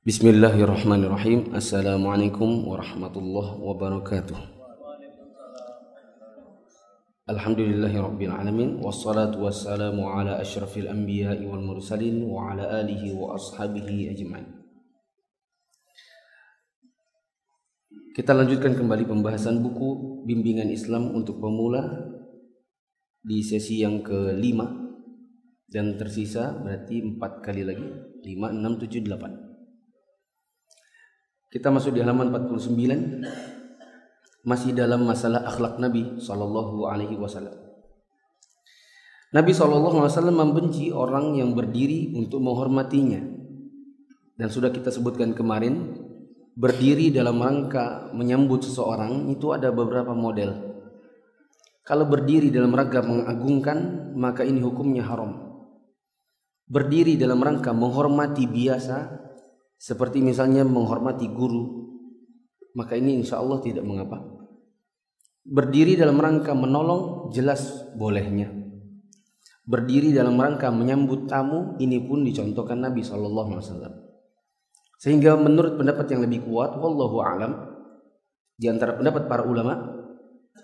Bismillahirrahmanirrahim. Assalamualaikum warahmatullahi wabarakatuh. Alhamdulillahirabbil alamin wassalatu wassalamu ala asyrafil anbiya'i wal mursalin wa ala alihi wa ashabihi ajmain. Kita lanjutkan kembali pembahasan buku Bimbingan Islam untuk Pemula di sesi yang kelima dan tersisa berarti empat kali lagi lima enam tujuh delapan. Kita masuk di halaman 49 masih dalam masalah akhlak Nabi sallallahu alaihi wasallam. Nabi sallallahu alaihi wasallam membenci orang yang berdiri untuk menghormatinya. Dan sudah kita sebutkan kemarin, berdiri dalam rangka menyambut seseorang itu ada beberapa model. Kalau berdiri dalam rangka mengagungkan, maka ini hukumnya haram. Berdiri dalam rangka menghormati biasa, seperti misalnya menghormati guru, maka ini insya Allah tidak mengapa. Berdiri dalam rangka menolong jelas bolehnya. Berdiri dalam rangka menyambut tamu ini pun dicontohkan Nabi Wasallam. Sehingga menurut pendapat yang lebih kuat, wallahu alam, di antara pendapat para ulama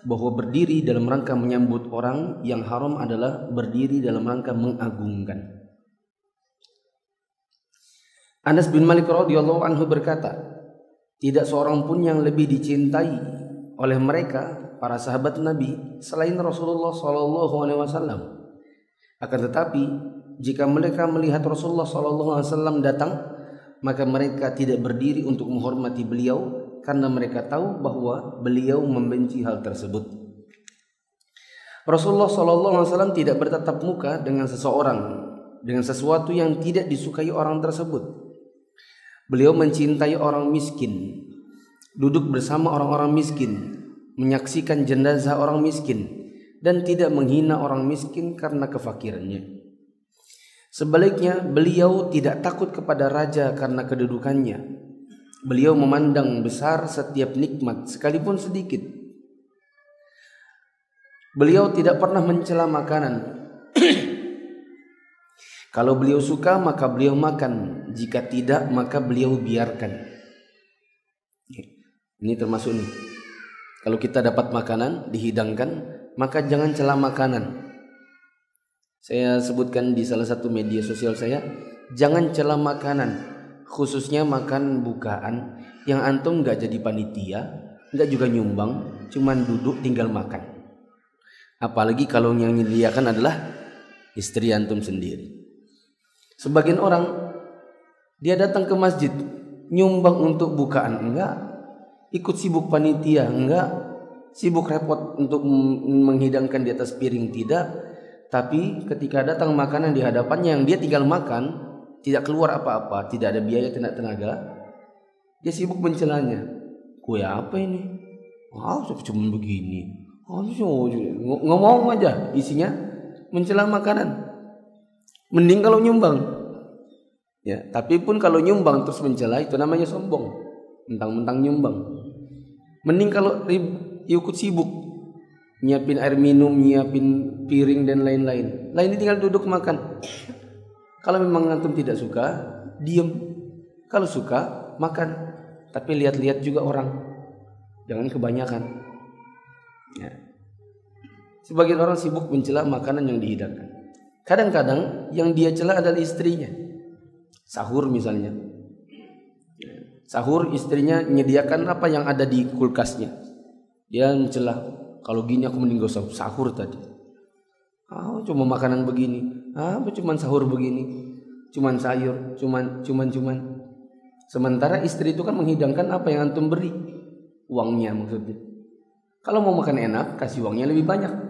bahwa berdiri dalam rangka menyambut orang yang haram adalah berdiri dalam rangka mengagungkan. Anas bin Malik radhiyallahu anhu berkata, tidak seorang pun yang lebih dicintai oleh mereka para sahabat Nabi selain Rasulullah sallallahu alaihi wasallam. Akan tetapi jika mereka melihat Rasulullah sallallahu alaihi wasallam datang, maka mereka tidak berdiri untuk menghormati beliau karena mereka tahu bahwa beliau membenci hal tersebut. Rasulullah sallallahu alaihi wasallam tidak bertatap muka dengan seseorang dengan sesuatu yang tidak disukai orang tersebut. Beliau mencintai orang miskin, duduk bersama orang-orang miskin, menyaksikan jenazah orang miskin, dan tidak menghina orang miskin karena kefakirannya. Sebaliknya, beliau tidak takut kepada raja karena kedudukannya. Beliau memandang besar setiap nikmat, sekalipun sedikit. Beliau tidak pernah mencela makanan. Kalau beliau suka maka beliau makan, jika tidak maka beliau biarkan. Ini termasuk nih. Kalau kita dapat makanan dihidangkan, maka jangan celah makanan. Saya sebutkan di salah satu media sosial saya, jangan celah makanan, khususnya makan bukaan yang antum nggak jadi panitia, nggak juga nyumbang, cuman duduk tinggal makan. Apalagi kalau yang menyediakan adalah istri antum sendiri. Sebagian orang dia datang ke masjid nyumbang untuk bukaan enggak, ikut sibuk panitia enggak, sibuk repot untuk menghidangkan di atas piring tidak, tapi ketika datang makanan di hadapannya yang dia tinggal makan, tidak keluar apa-apa, tidak ada biaya tidak tenaga, dia sibuk mencelanya. Kue apa ini? Wah, wow, cuma begini. Oh, ngomong aja isinya mencela makanan. Mending kalau nyumbang. Ya, tapi pun kalau nyumbang terus mencela itu namanya sombong. Mentang-mentang nyumbang. Mending kalau ikut sibuk nyiapin air minum, nyiapin piring dan lain-lain. Lain ini tinggal duduk makan. Kalau memang antum tidak suka, diem. Kalau suka, makan. Tapi lihat-lihat juga orang. Jangan kebanyakan. Ya. Sebagian orang sibuk mencela makanan yang dihidangkan. Kadang-kadang yang dia celah adalah istrinya. Sahur misalnya. Sahur istrinya menyediakan apa yang ada di kulkasnya. Dia mencela, kalau gini aku mending gak sahur tadi. Ah, oh, cuma makanan begini. Ah, cuma sahur begini? Cuman sayur, cuman cuman cuman. Sementara istri itu kan menghidangkan apa yang antum beri. Uangnya maksudnya. Kalau mau makan enak, kasih uangnya lebih banyak.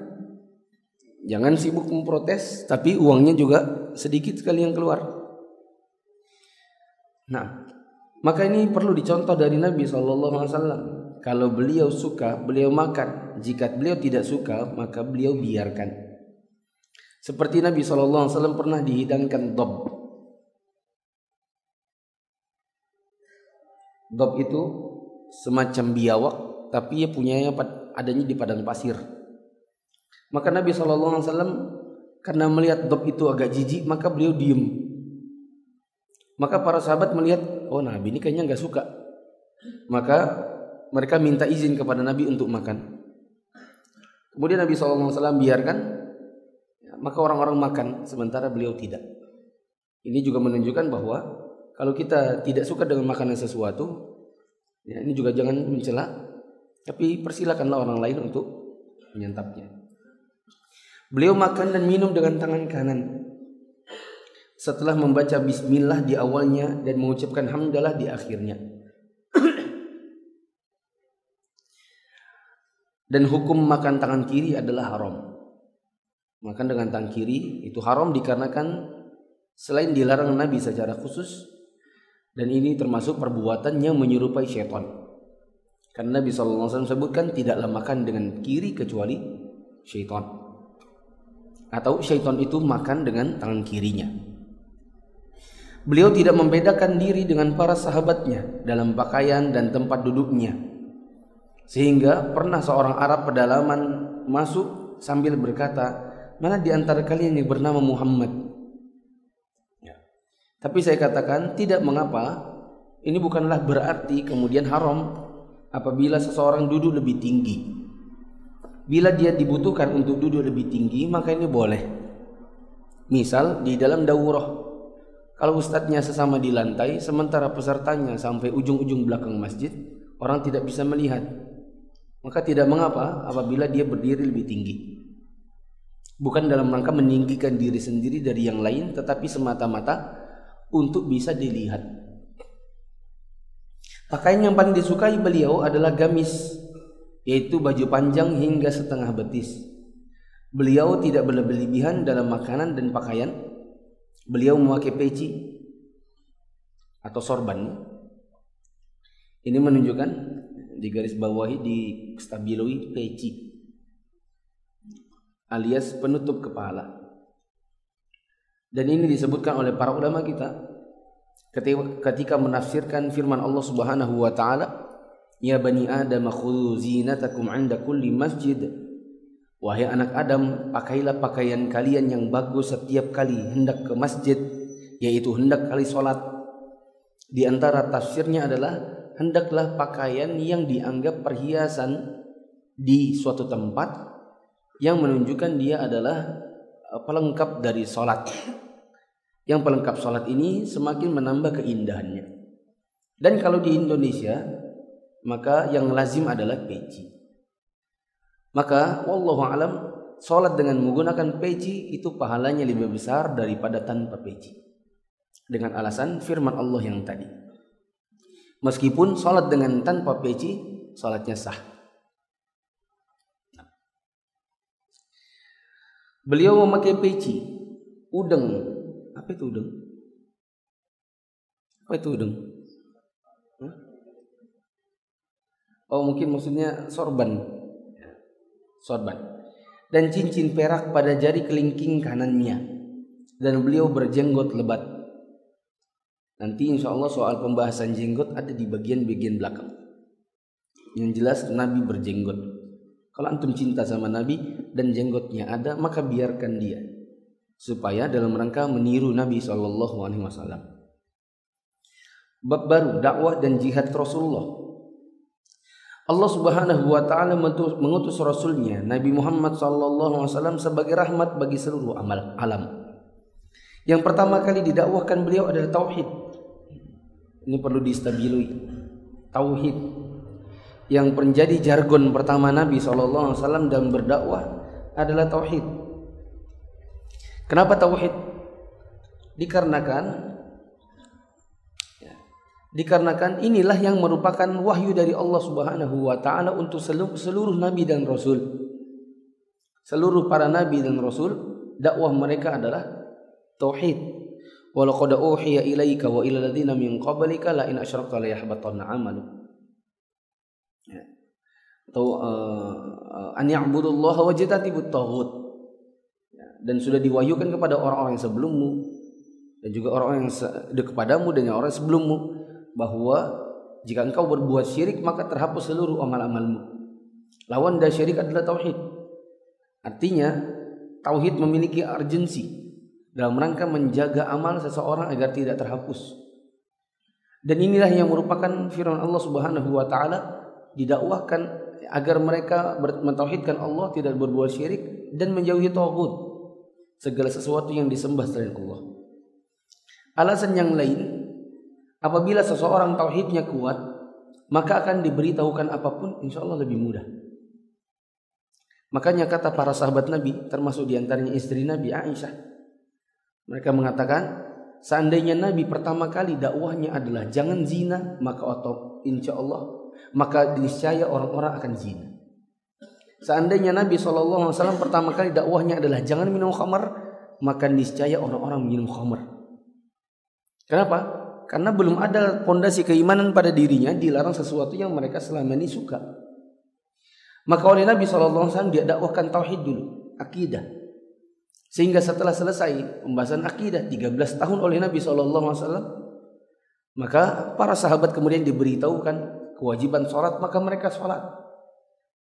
Jangan sibuk memprotes, tapi uangnya juga sedikit sekali yang keluar. Nah, maka ini perlu dicontoh dari Nabi SAW. Kalau beliau suka, beliau makan. Jika beliau tidak suka, maka beliau biarkan. Seperti Nabi SAW pernah dihidangkan dob. Dob itu semacam biawak, tapi ia punya adanya di padang pasir. Maka Nabi SAW karena melihat dob itu agak jijik, maka beliau diem. Maka para sahabat melihat, oh Nabi ini kayaknya nggak suka. Maka mereka minta izin kepada Nabi untuk makan. Kemudian Nabi SAW biarkan, ya, maka orang-orang makan, sementara beliau tidak. Ini juga menunjukkan bahwa kalau kita tidak suka dengan makanan sesuatu, ya ini juga jangan mencela, tapi persilakanlah orang lain untuk menyantapnya. Beliau makan dan minum dengan tangan kanan. Setelah membaca bismillah di awalnya dan mengucapkan hamdalah di akhirnya. Dan hukum makan tangan kiri adalah haram. Makan dengan tangan kiri itu haram dikarenakan selain dilarang Nabi secara khusus dan ini termasuk perbuatan yang menyerupai syaitan. Karena Nabi SAW sebutkan tidaklah makan dengan kiri kecuali syaitan. Atau syaitan itu makan dengan tangan kirinya. Beliau tidak membedakan diri dengan para sahabatnya dalam pakaian dan tempat duduknya sehingga pernah seorang Arab pedalaman masuk sambil berkata, mana di antara kalian yang bernama Muhammad? Ya. Tapi saya katakan tidak mengapa. Ini bukanlah berarti kemudian haram apabila seseorang duduk lebih tinggi. Bila dia dibutuhkan untuk duduk lebih tinggi, maka ini boleh. Misal di dalam daurah, kalau ustadznya sesama di lantai, sementara pesertanya sampai ujung-ujung belakang masjid, orang tidak bisa melihat maka tidak mengapa apabila dia berdiri lebih tinggi. Bukan dalam rangka meninggikan diri sendiri dari yang lain, tetapi semata-mata untuk bisa dilihat. Pakaian yang paling disukai beliau adalah gamis, yaitu baju panjang hingga setengah betis. Beliau tidak berlebihan dalam makanan dan pakaian. Beliau memakai peci atau sorban. Ini menunjukkan di garis bawahi di stabiloi peci alias penutup kepala. Dan ini disebutkan oleh para ulama kita ketika menafsirkan firman Allah Subhanahu wa taala, "Ya bani Adam khudhu zinatakum 'inda kulli masjid." Wahai anak Adam, pakailah pakaian kalian yang bagus setiap kali hendak ke masjid, yaitu hendak kali salat. Di antara tafsirnya adalah hendaklah pakaian yang dianggap perhiasan di suatu tempat yang menunjukkan dia adalah eh, pelengkap dari sholat. Yang pelengkap sholat ini semakin menambah keindahannya. Dan kalau di Indonesia, maka yang lazim adalah peci. Maka wallahu alam sholat dengan menggunakan peci itu pahalanya lebih besar daripada tanpa peci. Dengan alasan firman Allah yang tadi. Meskipun sholat dengan tanpa peci, sholatnya sah. Beliau memakai peci, udeng. Apa itu udeng? Apa itu udeng? Oh mungkin maksudnya sorban. Sorban. Dan cincin perak pada jari kelingking kanannya. Dan beliau berjenggot lebat. Nanti insya Allah soal pembahasan jenggot ada di bagian-bagian belakang. Yang jelas Nabi berjenggot. Kalau antum cinta sama Nabi dan jenggotnya ada, maka biarkan dia. Supaya dalam rangka meniru Nabi Wasallam. Bab baru dakwah dan jihad Rasulullah. Allah Subhanahu wa taala mengutus rasulnya Nabi Muhammad sallallahu alaihi wasallam sebagai rahmat bagi seluruh amal alam. Yang pertama kali didakwahkan beliau adalah tauhid. Ini perlu distabilui. Tauhid yang menjadi jargon pertama Nabi SAW dalam berdakwah adalah tauhid. Kenapa tauhid? Dikarenakan dikarenakan inilah yang merupakan wahyu dari Allah Subhanahu wa taala untuk seluruh, nabi dan rasul. Seluruh para nabi dan rasul dakwah mereka adalah tauhid. Walaqad uhiya ilaika wa ila alladziina min qablika la in la yahbatanna. Ya. Atau uh, an ya'budullaha wa. Ya. Dan sudah diwahyukan kepada orang-orang yang sebelummu dan juga orang-orang yang dekat kepadamu dan orang sebelummu bahwa jika engkau berbuat syirik maka terhapus seluruh amal-amalmu. Lawan dari syirik adalah tauhid. Artinya tauhid memiliki urgensi dalam rangka menjaga amal seseorang agar tidak terhapus Dan inilah yang merupakan firman Allah Subhanahu wa taala didakwahkan agar mereka mentauhidkan Allah, tidak berbuat syirik dan menjauhi tauhid. Segala sesuatu yang disembah selain Allah. Alasan yang lain, apabila seseorang tauhidnya kuat, maka akan diberitahukan apa pun insya Allah lebih mudah. Makanya kata para sahabat Nabi, termasuk di antaranya istri Nabi Aisyah, mereka mengatakan, Seandainya Nabi pertama kali dakwahnya adalah jangan zina, maka atau insya Allah maka niscaya orang-orang akan zina. Seandainya Nabi SAW pertama kali dakwahnya adalah jangan minum khamar, maka niscaya orang-orang minum khamar. Kenapa? Karena belum ada pondasi keimanan pada dirinya dilarang sesuatu yang mereka selama ini suka. Maka oleh Nabi SAW dia dakwahkan tauhid dulu, akidah. Sehingga setelah selesai pembahasan akidah 13 tahun oleh Nabi SAW, maka para sahabat kemudian diberitahukan kewajiban sholat, maka mereka sholat.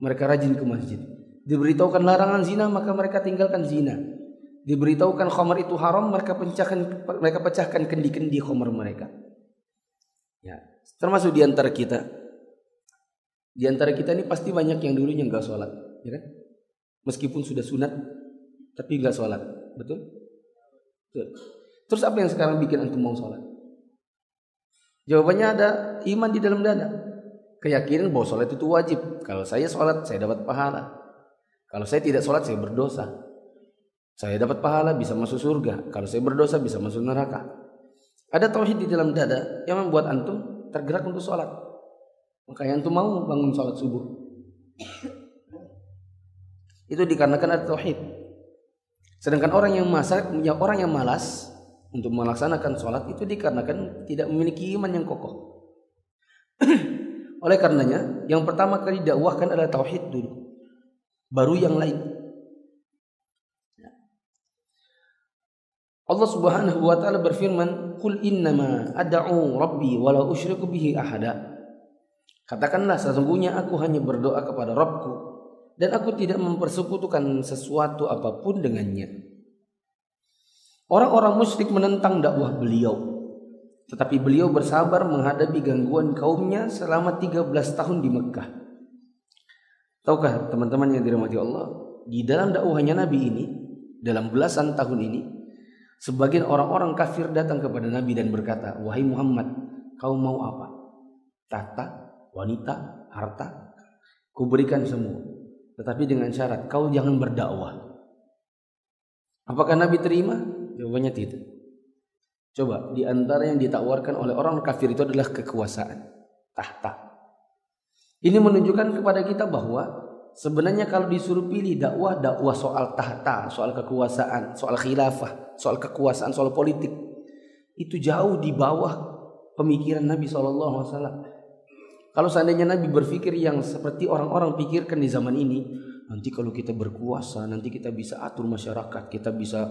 Mereka rajin ke masjid. Diberitahukan larangan zina, maka mereka tinggalkan zina. Diberitahukan khamar itu haram, mereka pecahkan mereka pecahkan kendi-kendi khamar mereka. Ya, termasuk di antara kita. Di antara kita ini pasti banyak yang dulunya nggak sholat, ya kan? Meskipun sudah sunat, tapi nggak sholat, betul? betul? Terus apa yang sekarang bikin antum mau sholat? Jawabannya ada iman di dalam dada. Keyakinan bahwa sholat itu wajib. Kalau saya sholat, saya dapat pahala. Kalau saya tidak sholat, saya berdosa. Saya dapat pahala, bisa masuk surga. Kalau saya berdosa, bisa masuk neraka. Ada tauhid di dalam dada yang membuat antum tergerak untuk sholat. Makanya antum mau bangun sholat subuh. Itu dikarenakan ada tauhid. Sedangkan orang yang masak, ya orang yang malas untuk melaksanakan sholat itu dikarenakan tidak memiliki iman yang kokoh. Oleh karenanya, yang pertama kali dakwahkan adalah tauhid dulu. Baru yang lain. Ya. Allah Subhanahu wa taala berfirman, "Qul innama ad'u rabbi wa la usyriku bihi ahada." Katakanlah sesungguhnya aku hanya berdoa kepada Rabbku dan aku tidak mempersekutukan sesuatu apa pun dengannya. Orang-orang musyrik menentang dakwah beliau, tetapi beliau bersabar menghadapi gangguan kaumnya selama 13 tahun di Mekah. Tahukah teman-teman yang dirahmati Allah, di dalam dakwahnya Nabi ini, dalam belasan tahun ini, sebagian orang-orang kafir datang kepada Nabi dan berkata, "Wahai Muhammad, kau mau apa? Tata, wanita, harta? Kuberikan semua." Tetapi dengan syarat kau jangan berdakwah. Apakah Nabi terima? Jawabannya tidak. Coba di antara yang ditawarkan oleh orang kafir itu adalah kekuasaan, tahta. Ini menunjukkan kepada kita bahwa sebenarnya kalau disuruh pilih dakwah, dakwah soal tahta, soal kekuasaan, soal khilafah, soal kekuasaan, soal politik itu jauh di bawah pemikiran Nabi SAW. Kalau seandainya Nabi berpikir yang seperti orang-orang pikirkan di zaman ini, nanti kalau kita berkuasa, nanti kita bisa atur masyarakat, kita bisa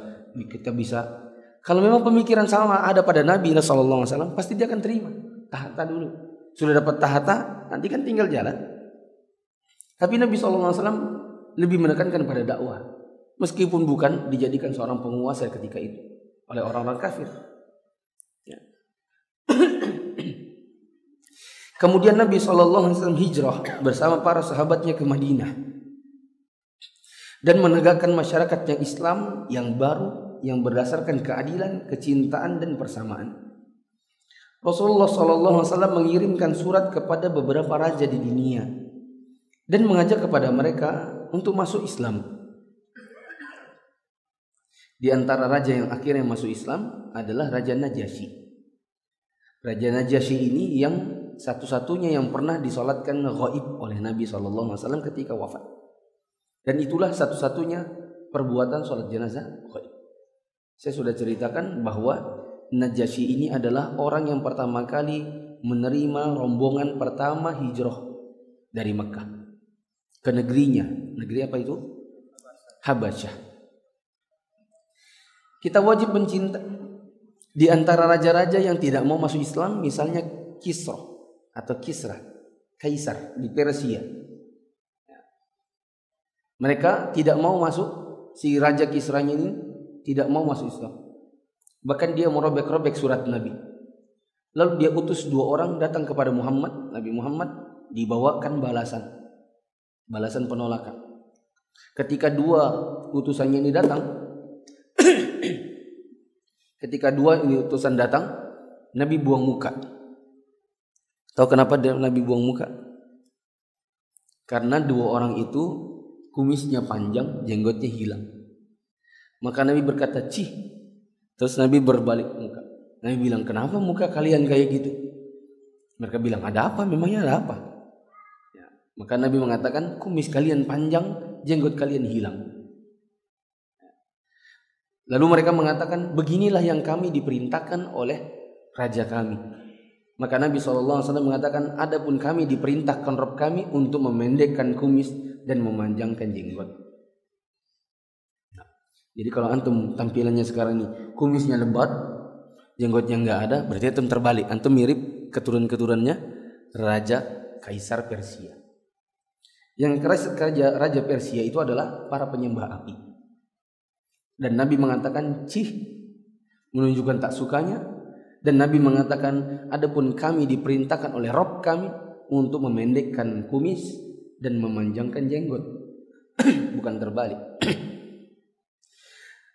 kita bisa kalau memang pemikiran sama ada pada Nabi Wasallam, pasti dia akan terima tahta dulu. Sudah dapat tahta, nanti kan tinggal jalan. Tapi Nabi Wasallam lebih menekankan pada dakwah, meskipun bukan dijadikan seorang penguasa ketika itu oleh orang-orang kafir. Ya. Kemudian Nabi SAW hijrah bersama para sahabatnya ke Madinah dan menegakkan masyarakat yang Islam yang baru yang berdasarkan keadilan, kecintaan dan persamaan. Rasulullah SAW mengirimkan surat kepada beberapa raja di dunia dan mengajak kepada mereka untuk masuk Islam. Di antara raja yang akhirnya masuk Islam adalah Raja Najasyi. Raja Najasyi ini yang satu-satunya yang pernah disolatkan gaib oleh Nabi SAW ketika wafat. Dan itulah satu-satunya perbuatan sholat jenazah gaib. Saya sudah ceritakan bahwa Najasyi ini adalah orang yang pertama kali menerima rombongan pertama hijrah dari Mekah ke negerinya. Negeri apa itu? Habasyah. Kita wajib mencinta di antara raja-raja yang tidak mau masuk Islam, misalnya Kisra atau Kisra, kaisar di Persia. Mereka tidak mau masuk si raja Kisranya ini tidak mau masuk Islam. Bahkan dia merobek-robek surat Nabi. Lalu dia utus dua orang datang kepada Muhammad, Nabi Muhammad dibawakan balasan. Balasan penolakan. Ketika dua utusannya ini datang, ketika dua ini utusan datang, Nabi buang muka. Tahu kenapa Nabi buang muka? Karena dua orang itu kumisnya panjang, jenggotnya hilang. Maka Nabi berkata, "Cih." Terus Nabi berbalik muka. Nabi bilang, kenapa muka kalian kayak gitu? Mereka bilang, ada apa? Memangnya ada apa? Maka Nabi mengatakan, kumis kalian panjang, jenggot kalian hilang. Lalu mereka mengatakan, beginilah yang kami diperintahkan oleh raja kami. Maka Nabi SAW mengatakan, adapun kami diperintahkan Rob kami untuk memendekkan kumis dan memanjangkan jenggot. Jadi kalau antum tampilannya sekarang ini kumisnya lebat, jenggotnya nggak ada, berarti antum terbalik. Antum mirip keturunan-keturunannya raja kaisar Persia. Yang keras raja, raja Persia itu adalah para penyembah api. Dan Nabi mengatakan cih menunjukkan tak sukanya dan Nabi mengatakan adapun kami diperintahkan oleh Rob kami untuk memendekkan kumis dan memanjangkan jenggot bukan terbalik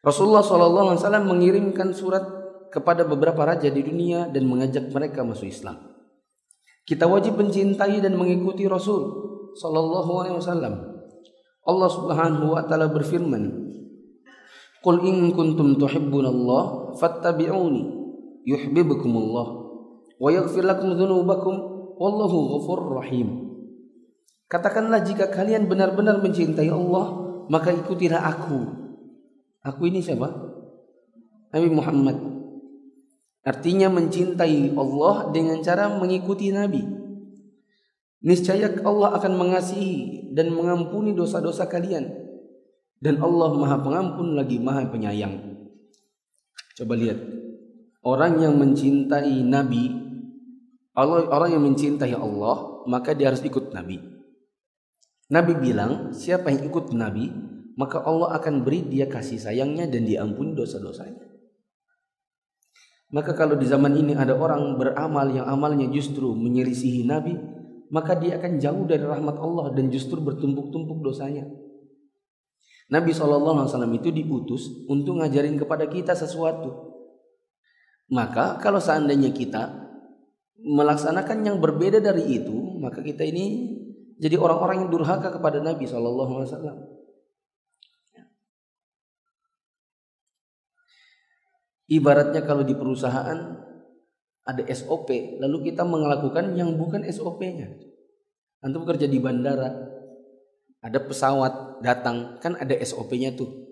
Rasulullah SAW mengirimkan surat kepada beberapa raja di dunia dan mengajak mereka masuk Islam. Kita wajib mencintai dan mengikuti Rasul sallallahu alaihi wasallam. Allah Subhanahu wa taala berfirman, "Qul in kuntum tuhibbunallaha fattabi'uni yuhibbukumullah wa yaghfir lakum dzunubakum wallahu ghafurur rahim." Katakanlah jika kalian benar-benar mencintai Allah, maka ikutilah aku. Aku ini siapa? Nabi Muhammad Artinya mencintai Allah dengan cara mengikuti Nabi. Niscaya Allah akan mengasihi dan mengampuni dosa-dosa kalian. Dan Allah Maha Pengampun lagi Maha Penyayang. Coba lihat. Orang yang mencintai Nabi, Allah orang yang mencintai Allah, maka dia harus ikut Nabi. Nabi bilang, siapa yang ikut Nabi, maka Allah akan beri dia kasih sayangnya dan diampuni dosa-dosanya. Maka kalau di zaman ini ada orang beramal yang amalnya justru menyelisihi Nabi, maka dia akan jauh dari rahmat Allah dan justru bertumpuk-tumpuk dosanya. Nabi SAW itu diutus untuk ngajarin kepada kita sesuatu. Maka kalau seandainya kita melaksanakan yang berbeda dari itu, maka kita ini jadi orang-orang yang durhaka kepada Nabi SAW. Ibaratnya kalau di perusahaan ada SOP, lalu kita melakukan yang bukan SOP-nya. Antum kerja di bandara, ada pesawat datang, kan ada SOP-nya tuh.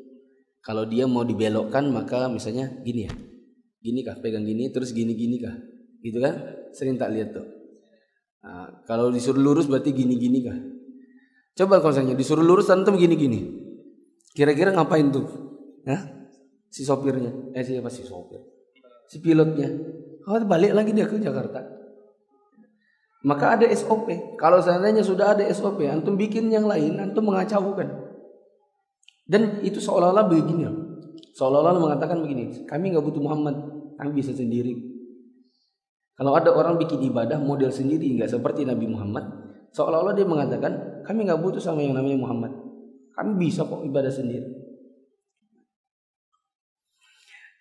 Kalau dia mau dibelokkan maka misalnya gini ya, gini kah, pegang gini, terus gini gini kah, gitu kan? Sering tak lihat tuh. Nah, kalau disuruh lurus berarti gini gini kah? Coba kalau misalnya disuruh lurus antum gini gini, kira-kira ngapain tuh? Hah? si sopirnya eh siapa si sopir si pilotnya oh balik lagi dia ke Jakarta. Maka ada SOP kalau seandainya sudah ada SOP antum bikin yang lain antum mengacaukan. Dan itu seolah-olah begini seolah-olah mengatakan begini kami nggak butuh Muhammad kami bisa sendiri. Kalau ada orang bikin ibadah model sendiri nggak seperti Nabi Muhammad seolah-olah dia mengatakan kami nggak butuh sama yang namanya Muhammad. Kami bisa kok ibadah sendiri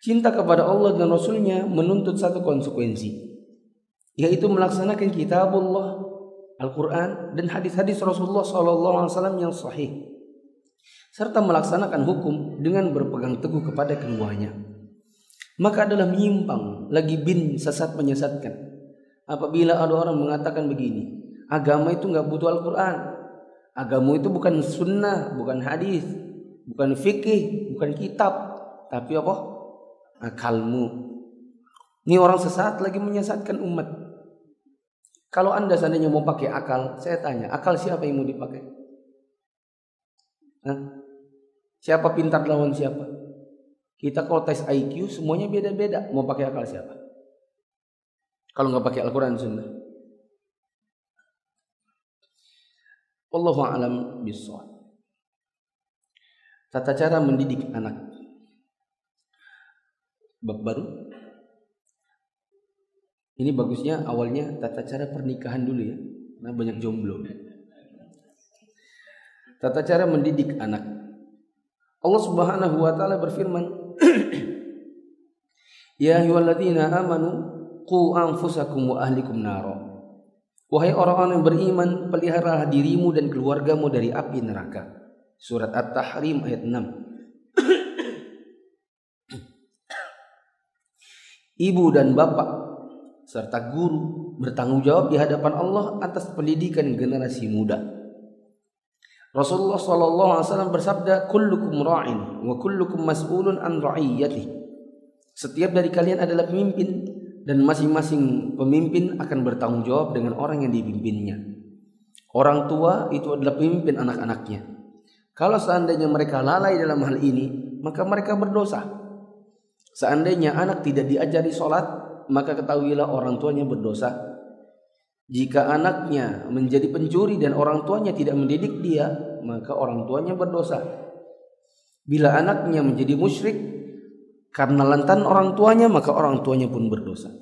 Cinta kepada Allah dan Rasulnya menuntut satu konsekuensi yaitu melaksanakan kitabullah Al-Quran dan hadis-hadis Rasulullah SAW yang sahih serta melaksanakan hukum dengan berpegang teguh kepada keduanya. Maka adalah menyimpang lagi bin sesat menyesatkan. Apabila ada orang mengatakan begini agama itu nggak butuh Al-Quran. Agama itu bukan sunnah bukan hadis bukan fikih bukan kitab. Tapi apa akalmu. Ini orang sesat lagi menyesatkan umat. Kalau anda seandainya mau pakai akal, saya tanya, akal siapa yang mau dipakai? Hah? Siapa pintar lawan siapa? Kita kalau tes IQ semuanya beda-beda. Mau pakai akal siapa? Kalau nggak pakai Al-Quran Sunnah. Allahu alam bisawab. Tata cara mendidik anak bab baru Ini bagusnya awalnya tata cara pernikahan dulu ya. Nah banyak jomblo. Tata cara mendidik anak. Allah Subhanahu wa taala berfirman, "Ya ayyuhalladzina amanu qu anfusakum wa ahlikum naro." Wahai orang-orang yang beriman, peliharalah dirimu dan keluargamu dari api neraka. Surat At-Tahrim ayat 6. Ibu dan bapak serta guru bertanggung jawab di hadapan Allah atas pendidikan generasi muda. Rasulullah sallallahu alaihi wasallam bersabda, "Kullukum ra'in wa kullukum mas'ulun an ra'iyatihi." Setiap dari kalian adalah pemimpin dan masing-masing pemimpin akan bertanggung jawab dengan orang yang dipimpinnya. Orang tua itu adalah pemimpin anak-anaknya. Kalau seandainya mereka lalai dalam hal ini, maka mereka berdosa. Seandainya anak tidak diajari sholat, maka ketahuilah orang tuanya berdosa. Jika anaknya menjadi pencuri dan orang tuanya tidak mendidik dia, maka orang tuanya berdosa. Bila anaknya menjadi musyrik, karena lantan orang tuanya maka orang tuanya pun berdosa.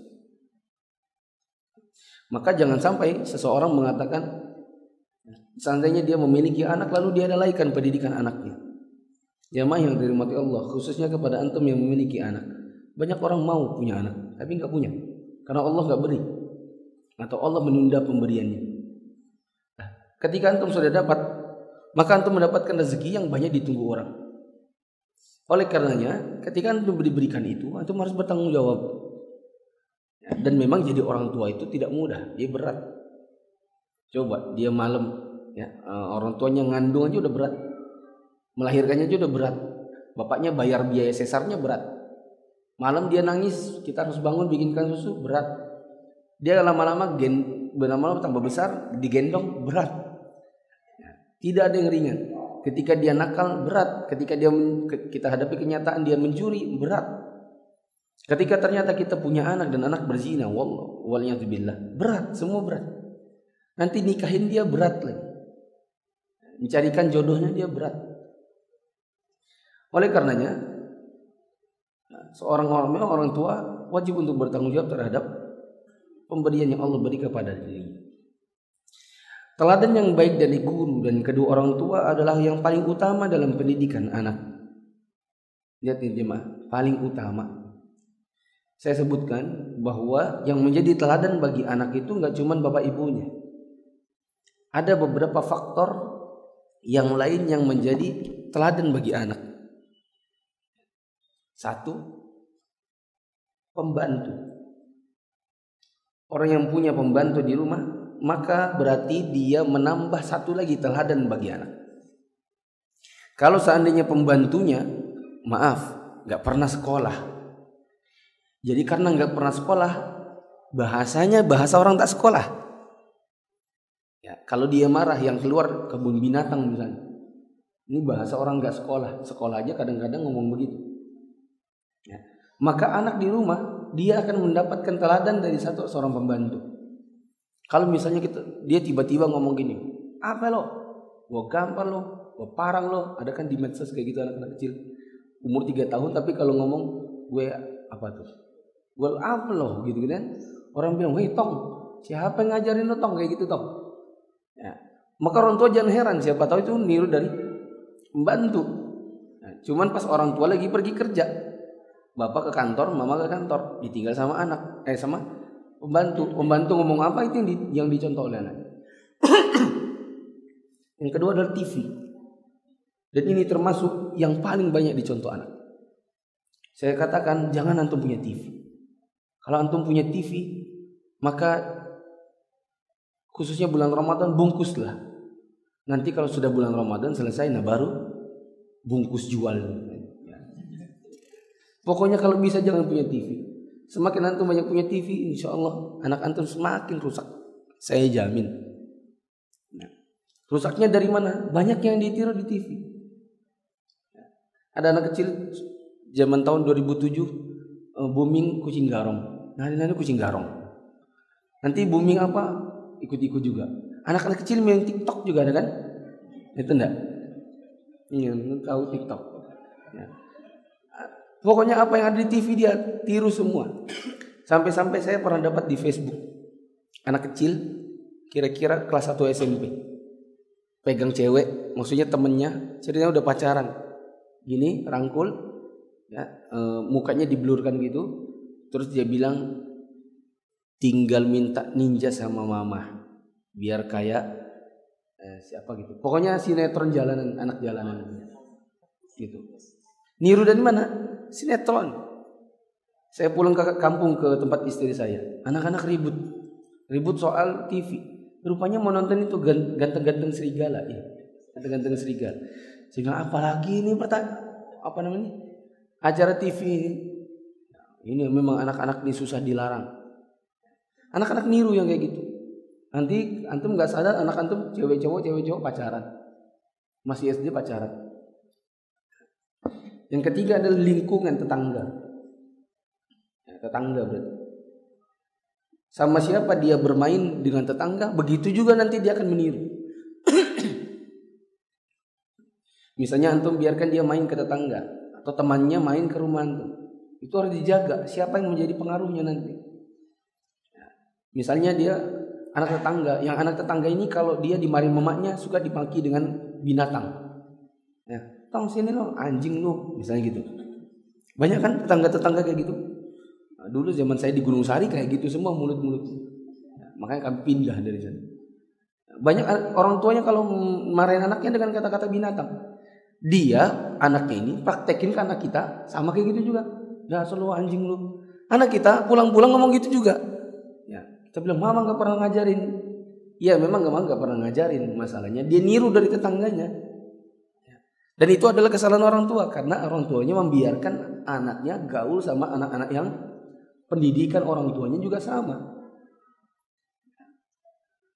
Maka jangan sampai seseorang mengatakan seandainya dia memiliki anak lalu dia lalaikan pendidikan anaknya. Jamaah yang dirahmati Allah, khususnya kepada antum yang memiliki anak. Banyak orang mau punya anak, tapi nggak punya. Karena Allah nggak beri. Atau Allah menunda pemberiannya. Nah, ketika antum sudah dapat, maka antum mendapatkan rezeki yang banyak ditunggu orang. Oleh karenanya, ketika antum diberikan itu, antum harus bertanggung jawab. Dan memang jadi orang tua itu tidak mudah, dia berat. Coba dia malam, ya eh, orang tuanya ngandung aja udah berat, melahirkannya aja udah berat. Bapaknya bayar biaya sesarnya berat. Malam dia nangis, kita harus bangun bikinkan susu berat. Dia lama-lama gen, lama-lama tambah besar, digendong berat. Tidak ada yang ringan. Ketika dia nakal berat, ketika dia kita hadapi kenyataan dia mencuri berat. Ketika ternyata kita punya anak dan anak berzina, wallah, waliyatubillah, berat, semua berat. Nanti nikahin dia berat lagi. Mencarikan jodohnya dia berat. Oleh karenanya, seorang orang orang tua wajib untuk bertanggung jawab terhadap pemberian yang Allah beri kepada dirinya. Teladan yang baik dari guru dan kedua orang tua adalah yang paling utama dalam pendidikan anak. Lihat nih jemaah, paling utama. Saya sebutkan bahwa yang menjadi teladan bagi anak itu nggak cuma bapak ibunya. Ada beberapa faktor yang lain yang menjadi teladan bagi anak. Satu, pembantu. Orang yang punya pembantu di rumah maka berarti dia menambah satu lagi teladan bagi anak. Kalau seandainya pembantunya, maaf, nggak pernah sekolah. Jadi karena nggak pernah sekolah, bahasanya bahasa orang tak sekolah. Ya, kalau dia marah yang keluar kebun binatang misalnya, ini bahasa orang nggak sekolah. Sekolah aja kadang-kadang ngomong begitu. Ya. Maka anak di rumah dia akan mendapatkan teladan dari satu seorang pembantu. Kalau misalnya kita dia tiba-tiba ngomong gini, apa lo? Gua gampang lo, gua parang lo. Ada kan di medsos kayak gitu anak-anak kecil umur 3 tahun tapi kalau ngomong gue apa tuh? Gue apa lo gitu kan? Orang bilang, "Woi, Tong, siapa yang ngajarin lo Tong kayak gitu, Tong?" Ya. Maka orang tua jangan heran siapa tahu itu niru dari membantu. Nah, cuman pas orang tua lagi pergi kerja, bapak ke kantor, mama ke kantor, ditinggal sama anak, eh sama Pembantu, pembantu ngomong apa itu yang, di, yang dicontoh oleh anak. yang kedua adalah TV. Dan ini termasuk yang paling banyak dicontoh anak. Saya katakan jangan antum punya TV. Kalau antum punya TV, maka khususnya bulan Ramadan bungkuslah. Nanti kalau sudah bulan Ramadan selesai, nah baru bungkus jual. Pokoknya kalau bisa jangan punya TV. Semakin antum banyak punya TV, insya Allah anak antum semakin rusak. Saya jamin. Nah, rusaknya dari mana? Banyak yang ditiru di TV. Ada anak kecil zaman tahun 2007 eh, booming kucing garong. Nah, ini kucing garong. Nanti booming apa? Ikut-ikut juga. Anak-anak kecil main TikTok juga ada kan? Itu enggak? Iya, tahu TikTok. Ya. Pokoknya apa yang ada di TV dia tiru semua. Sampai-sampai saya pernah dapat di Facebook anak kecil kira-kira kelas 1 SMP. Pegang cewek, maksudnya temennya, ceritanya udah pacaran. Gini, rangkul, ya, e, mukanya diblurkan gitu. Terus dia bilang tinggal minta ninja sama mama biar kayak eh, siapa gitu. Pokoknya sinetron jalanan, anak jalanan gitu. Niru dari mana? Sinetron. Saya pulang ke kampung ke tempat istri saya. Anak-anak ribut. Ribut soal TV. Rupanya mau nonton itu ganteng-ganteng serigala ya. Ganteng-ganteng serigala. Sehingga apalagi ini apa namanya? Acara TV ini memang anak-anak ini susah dilarang. Anak-anak niru yang kayak gitu. Nanti antum nggak sadar anak antum cewek cowok cewek cowok pacaran. Masih SD pacaran. Yang ketiga adalah lingkungan tetangga. Ya, tetangga berarti. Sama siapa dia bermain dengan tetangga, begitu juga nanti dia akan meniru. Misalnya antum biarkan dia main ke tetangga atau temannya main ke rumah antum. Itu harus dijaga siapa yang menjadi pengaruhnya nanti. Ya, misalnya dia anak tetangga, yang anak tetangga ini kalau dia dimari memaknya suka dimaki dengan binatang. Ya, tong sini lo anjing lo misalnya gitu. Banyak kan tetangga-tetangga kayak gitu. Nah, dulu zaman saya di Gunung Sari kayak gitu semua mulut-mulut. Nah, makanya kami pindah dari sana. Banyak orang tuanya kalau marahin anaknya dengan kata-kata binatang. Dia anaknya ini praktekin ke anak kita sama kayak gitu juga. Nggak selalu anjing lu anak kita pulang-pulang ngomong gitu juga. Ya kita bilang mama nggak pernah ngajarin. Iya memang nggak pernah ngajarin. Masalahnya dia niru dari tetangganya dan itu adalah kesalahan orang tua karena orang tuanya membiarkan anaknya gaul sama anak-anak yang pendidikan orang tuanya juga sama.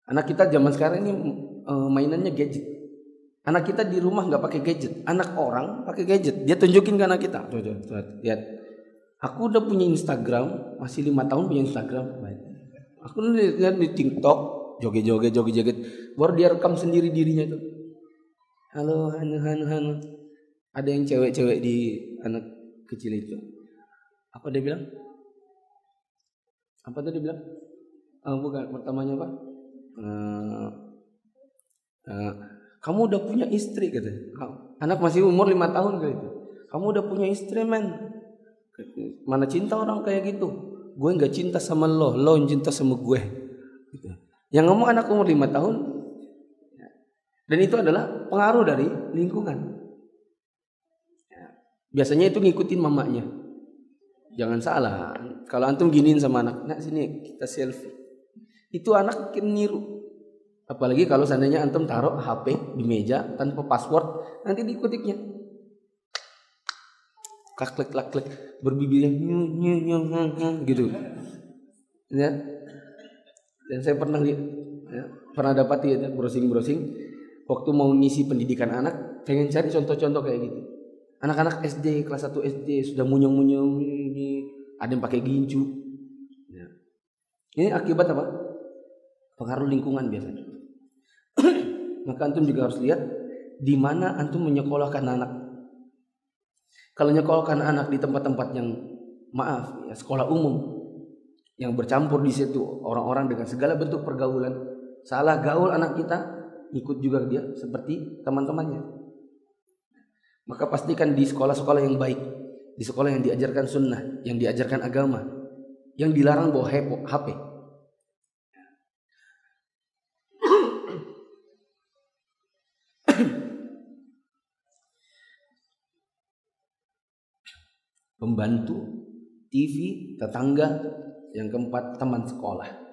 Anak kita zaman sekarang ini e, mainannya gadget. Anak kita di rumah nggak pakai gadget, anak orang pakai gadget. Dia tunjukin ke anak kita. Tuh, tuh, tuh, lihat. Aku udah punya Instagram, masih lima tahun punya Instagram. Aku lihat di TikTok, joget-joget, joget-joget. Baru dia rekam sendiri dirinya itu halo hanu hanu hanu. Ada yang cewek-cewek di anak kecil itu? Apa dia bilang? Apa tadi bilang? Oh, bukan pertamanya apa? Uh, uh, kamu udah punya istri kata anak masih umur lima tahun kali itu kamu udah punya istri men. Mana cinta orang kayak gitu? Gue nggak cinta sama lo lo cinta sama gue gitu. yang ngomong anak umur lima tahun dan itu adalah pengaruh dari lingkungan. Ya. Biasanya itu ngikutin mamanya. Jangan salah. Kalau antum giniin sama anak, nak sini kita selfie. Itu anak niru. Apalagi kalau seandainya antum taruh HP di meja tanpa password, nanti diikutiknya. Klak klik klak klik berbibirnya gitu. Ya. Dan saya pernah lihat ya, pernah dapat ya browsing-browsing waktu mau ngisi pendidikan anak pengen cari contoh-contoh kayak gitu. Anak-anak SD kelas 1 SD sudah munyung-munyung ini ada yang pakai gincu. Ya. ini akibat apa? Pengaruh lingkungan biasanya. Maka antum juga harus lihat di mana antum menyekolahkan anak. Kalau menyekolahkan anak di tempat-tempat yang maaf ya sekolah umum yang bercampur di situ orang-orang dengan segala bentuk pergaulan salah gaul anak kita ikut juga dia seperti teman-temannya. Maka pastikan di sekolah-sekolah yang baik, di sekolah yang diajarkan sunnah, yang diajarkan agama, yang dilarang bawa HP. Pembantu, TV, tetangga, yang keempat teman sekolah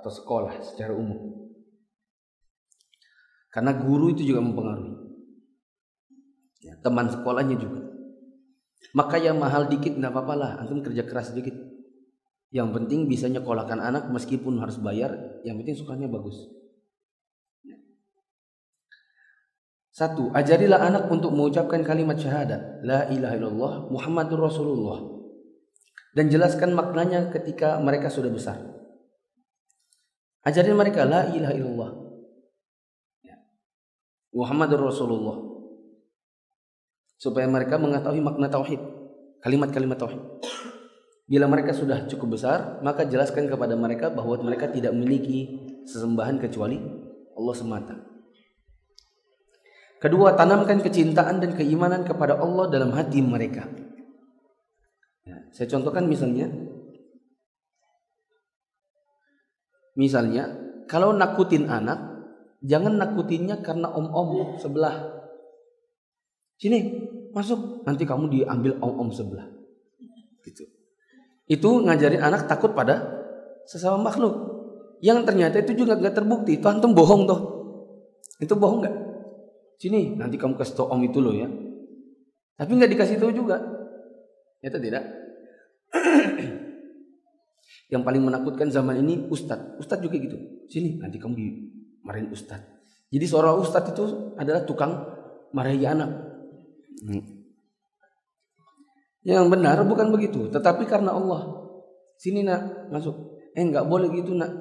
atau sekolah secara umum. Karena guru itu juga mempengaruhi. Ya, teman sekolahnya juga. Maka yang mahal dikit nggak apa-apa lah, antum kerja keras sedikit. Yang penting bisa nyekolahkan anak meskipun harus bayar, yang penting sukanya bagus. Ya. Satu, ajarilah anak untuk mengucapkan kalimat syahadat. La ilaha illallah Muhammadur Rasulullah. Dan jelaskan maknanya ketika mereka sudah besar. Ajarin mereka la ilaha illallah. Ya. Muhammadur Rasulullah. Supaya mereka mengetahui makna tauhid, kalimat-kalimat tauhid. Bila mereka sudah cukup besar, maka jelaskan kepada mereka bahwa mereka tidak memiliki sesembahan kecuali Allah semata. Kedua, tanamkan kecintaan dan keimanan kepada Allah dalam hati mereka. Ya, saya contohkan misalnya, misalnya kalau nakutin anak, jangan nakutinnya karena om-om sebelah. Sini, masuk, nanti kamu diambil om-om sebelah. Gitu. Itu ngajarin anak takut pada sesama makhluk. Yang ternyata itu juga gak terbukti. Itu antum bohong toh. Itu bohong gak? Sini, nanti kamu kasih tau om itu loh ya. Tapi nggak dikasih tahu juga. Itu tidak. Yang paling menakutkan zaman ini ustadz. Ustadz juga gitu. Sini, nanti kamu dimarahin ustadz. Jadi seorang ustadz itu adalah tukang marahi anak. Hmm. Yang benar bukan begitu, tetapi karena Allah. Sini nak, masuk. Eh nggak boleh gitu nak,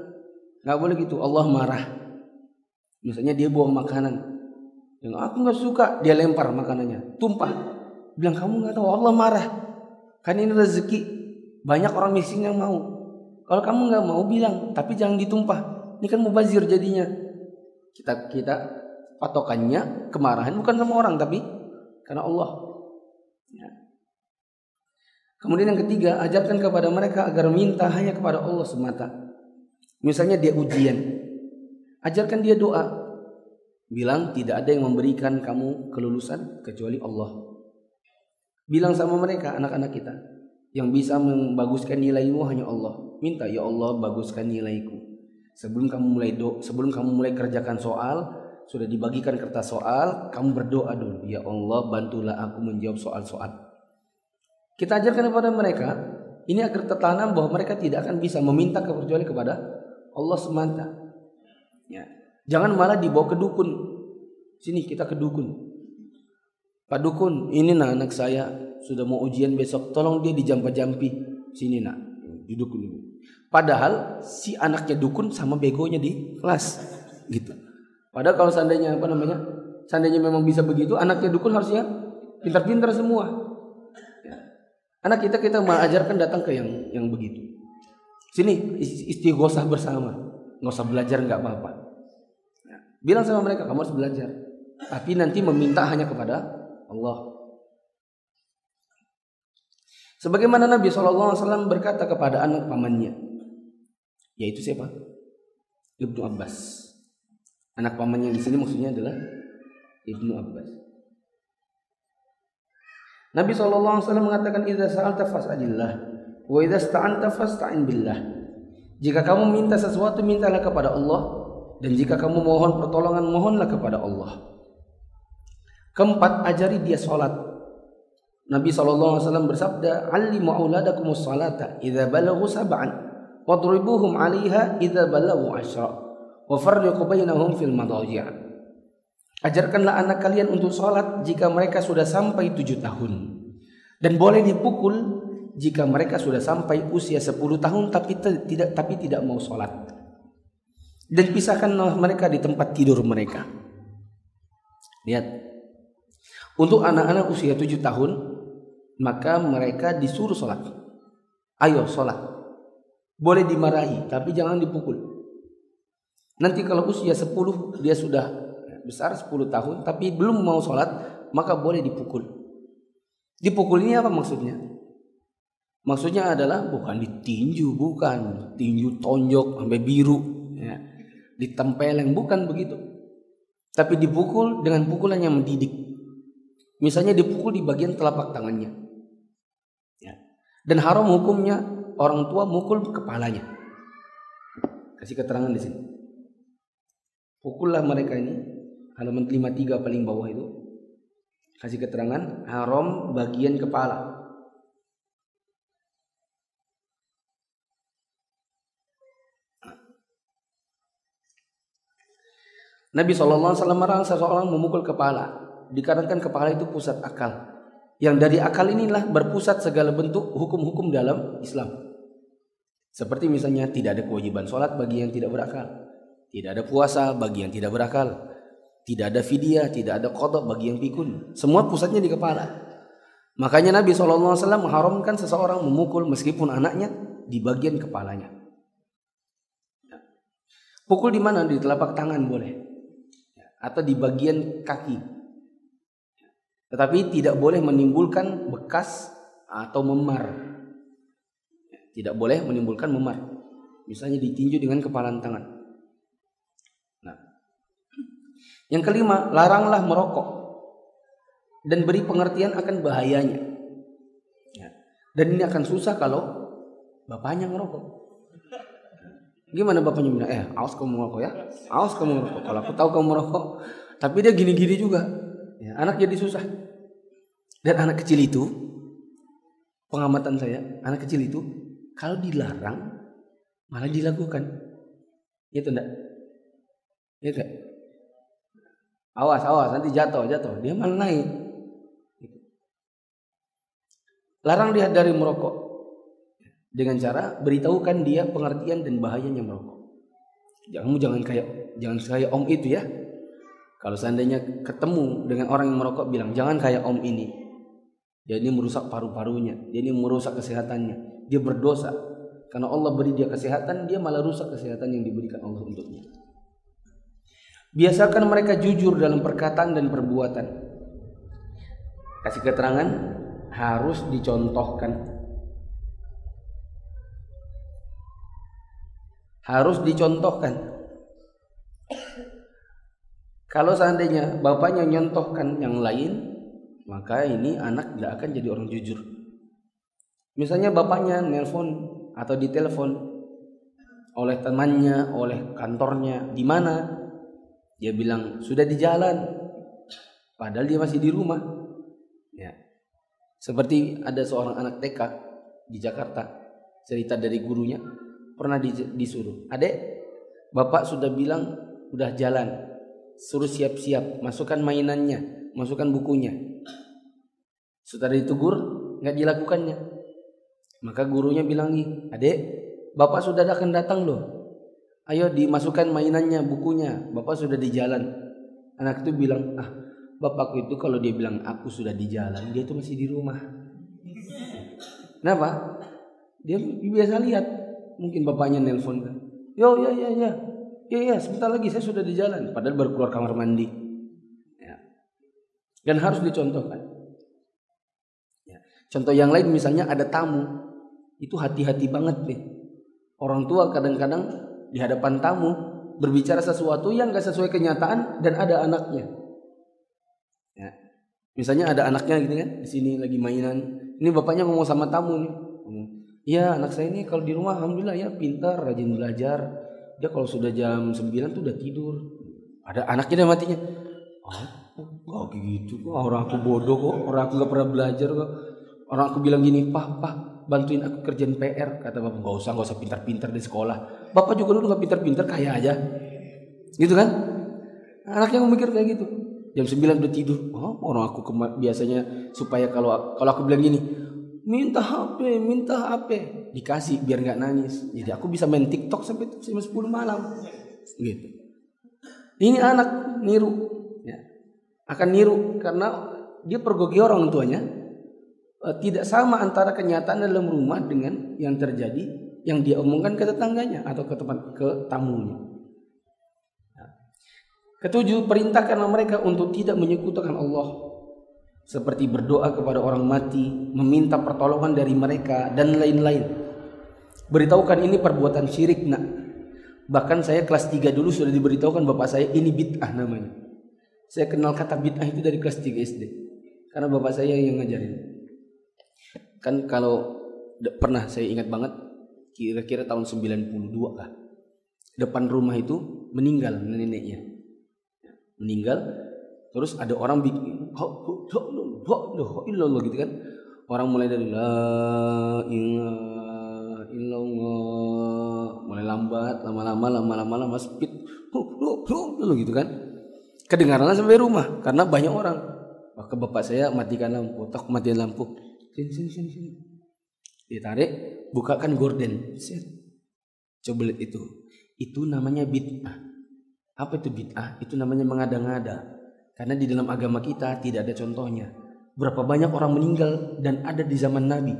nggak boleh gitu. Allah marah. Misalnya dia buang makanan, yang aku nggak suka, dia lempar makanannya, tumpah. Bilang kamu nggak tahu Allah marah. Kan ini rezeki, banyak orang miskin yang mau. Kalau kamu nggak mau bilang, tapi jangan ditumpah. Ini kan mubazir jadinya. Kita kita patokannya kemarahan bukan sama orang tapi karena Allah. Ya. Kemudian yang ketiga, ajarkan kepada mereka agar minta hanya kepada Allah semata. Misalnya dia ujian, ajarkan dia doa. Bilang tidak ada yang memberikan kamu kelulusan kecuali Allah. Bilang sama mereka anak-anak kita, yang bisa membaguskan nilaimu hanya Allah. Minta ya Allah baguskan nilaiku. Sebelum kamu mulai do, sebelum kamu mulai kerjakan soal, sudah dibagikan kertas soal, kamu berdoa dulu, ya Allah bantulah aku menjawab soal-soal. Kita ajarkan kepada mereka ini agar tertanam bahwa mereka tidak akan bisa meminta kecuali kepada Allah semata. Ya. Jangan malah dibawa ke dukun. Sini kita ke dukun. Pak dukun, ini nak anak saya sudah mau ujian besok, tolong dia dijampi-jampi. Sini nak, duduk dulu. Padahal si anaknya dukun sama begonya di kelas, gitu. Padahal kalau seandainya apa namanya, seandainya memang bisa begitu, anaknya dukun harusnya pintar-pintar semua. Anak kita kita mengajarkan datang ke yang yang begitu. Sini istighosah bersama, nggak usah belajar nggak apa-apa. Ya. Bilang sama mereka kamu harus belajar, tapi nanti meminta hanya kepada Allah. Sebagaimana Nabi SAW berkata kepada anak pamannya, yaitu siapa? Ibnu Abbas. Anak pamannya di sini maksudnya adalah Ibnu Abbas. Nabi SAW mengatakan idza sa'alta fas'alillah wa idza sta'anta fasta'in billah. Jika kamu minta sesuatu mintalah kepada Allah dan jika kamu mohon pertolongan mohonlah kepada Allah. Keempat, ajari dia salat. Nabi SAW bersabda, "Allimu auladakumus salata idza balaghu sab'an wadribuhum 'alaiha idza balaghu 'ashra wa farriqu bainahum fil madaji'." Ajarkanlah anak kalian untuk sholat jika mereka sudah sampai tujuh tahun. Dan boleh dipukul jika mereka sudah sampai usia sepuluh tahun tapi tidak tapi tidak mau sholat. Dan pisahkanlah mereka di tempat tidur mereka. Lihat. Untuk anak-anak usia tujuh tahun maka mereka disuruh sholat. Ayo sholat. Boleh dimarahi tapi jangan dipukul. Nanti kalau usia sepuluh dia sudah besar 10 tahun tapi belum mau sholat maka boleh dipukul. Dipukul ini apa maksudnya? Maksudnya adalah bukan ditinju, bukan tinju tonjok sampai biru, ya. ditempeleng, bukan begitu. Tapi dipukul dengan pukulan yang mendidik. Misalnya dipukul di bagian telapak tangannya. Dan haram hukumnya orang tua mukul kepalanya. Kasih keterangan di sini. Pukullah mereka ini halaman 53 paling bawah itu kasih keterangan haram bagian kepala Nabi SAW melarang seseorang memukul kepala dikarenakan kepala itu pusat akal yang dari akal inilah berpusat segala bentuk hukum-hukum dalam Islam seperti misalnya tidak ada kewajiban sholat bagi yang tidak berakal tidak ada puasa bagi yang tidak berakal tidak ada fidyah, tidak ada kodok bagi yang pikun. Semua pusatnya di kepala. Makanya Nabi SAW mengharamkan seseorang memukul meskipun anaknya di bagian kepalanya. Pukul di mana? Di telapak tangan boleh. Atau di bagian kaki. Tetapi tidak boleh menimbulkan bekas atau memar. Tidak boleh menimbulkan memar. Misalnya ditinju dengan kepalan tangan. Nah. Yang kelima, laranglah merokok dan beri pengertian akan bahayanya. Ya. Dan ini akan susah kalau bapaknya ngerokok. Gimana bapaknya bilang, eh awas kamu merokok ya, awas kamu merokok. Kalau aku tahu kamu merokok, tapi dia gini-gini juga. Ya, anak jadi susah. Dan anak kecil itu, pengamatan saya, anak kecil itu kalau dilarang malah dilakukan. Itu enggak? Itu enggak? Awas, awas, nanti jatuh, jatuh. Dia malah naik. Larang dia dari merokok dengan cara beritahukan dia pengertian dan bahayanya merokok. Jangan jangan kayak jangan kayak om itu ya. Kalau seandainya ketemu dengan orang yang merokok bilang jangan kayak om ini. Dia ini merusak paru-parunya, dia ini merusak kesehatannya. Dia berdosa karena Allah beri dia kesehatan, dia malah rusak kesehatan yang diberikan Allah untuknya. Biasakan mereka jujur dalam perkataan dan perbuatan. Kasih keterangan harus dicontohkan. Harus dicontohkan. Kalau seandainya bapaknya nyontohkan yang lain, maka ini anak tidak akan jadi orang jujur. Misalnya bapaknya nelpon atau ditelepon oleh temannya, oleh kantornya, di mana? Dia bilang sudah di jalan, padahal dia masih di rumah. Ya, seperti ada seorang anak TK di Jakarta, cerita dari gurunya, pernah disuruh, adek, bapak sudah bilang udah jalan, suruh siap-siap, masukkan mainannya, masukkan bukunya. Setelah ditegur, nggak dilakukannya. Maka gurunya bilang nih, adek, bapak sudah akan datang loh. Ayo dimasukkan mainannya, bukunya, bapak sudah di jalan. Anak itu bilang, ah bapakku itu kalau dia bilang aku sudah di jalan, dia itu masih di rumah. Kenapa? Dia biasa lihat. Mungkin bapaknya nelpon kan. Yo, ya, ya, ya. Ya, ya, sebentar lagi saya sudah di jalan. Padahal baru keluar kamar mandi. Ya. Dan harus dicontohkan. Ya. Contoh yang lain misalnya ada tamu. Itu hati-hati banget deh. Orang tua kadang-kadang di hadapan tamu berbicara sesuatu yang gak sesuai kenyataan dan ada anaknya. Misalnya ada anaknya gitu kan, di sini lagi mainan. Ini bapaknya ngomong sama tamu nih. Iya anak saya ini kalau di rumah alhamdulillah ya pintar, rajin belajar. Dia kalau sudah jam 9 tuh udah tidur. Ada anaknya dan matinya. Oh, oh gitu kok orang aku bodoh kok, orang aku gak pernah belajar kok. Orang aku bilang gini, "Pah, pah, bantuin aku kerjaan PR." Kata bapak, "Gak usah, gak usah pintar-pintar di sekolah." Bapak juga dulu gak pintar-pintar kaya aja. Gitu kan? Anaknya mikir kayak gitu jam 9 udah tidur oh, orang aku biasanya supaya kalau kalau aku bilang gini minta HP minta HP dikasih biar nggak nangis. Jadi aku bisa main TikTok sampai jam 10 malam. Gitu. Ini anak niru. Ya. akan niru karena dia pergoki orang tuanya. Eh, tidak sama antara kenyataan dalam rumah dengan yang terjadi yang dia omongkan ke tetangganya atau ke tempat ke tamunya. Ketujuh, perintahkanlah mereka untuk tidak menyekutukan Allah. Seperti berdoa kepada orang mati, meminta pertolongan dari mereka, dan lain-lain. Beritahukan ini perbuatan syirik nak. Bahkan saya kelas 3 dulu sudah diberitahukan bapak saya ini bid'ah namanya. Saya kenal kata bid'ah itu dari kelas 3 SD. Karena bapak saya yang ngajarin. Kan kalau pernah saya ingat banget kira-kira tahun 92 lah. Depan rumah itu meninggal neneknya meninggal terus ada orang bikin illallah gitu kan? Orang mulai dari la ilaha illallah mulai lambat lama-lama lama-lama lama speed. Gitu kan? Kedengarannya sampai rumah karena banyak orang. Maka bapak saya matikan lampu tak matikan lampu. Sini sini sini sini. Ditarik bukakan gorden. Coba lihat itu. Itu namanya bid'ah. Apa itu bid'ah? Itu namanya mengada-ngada. Karena di dalam agama kita tidak ada contohnya. Berapa banyak orang meninggal dan ada di zaman Nabi.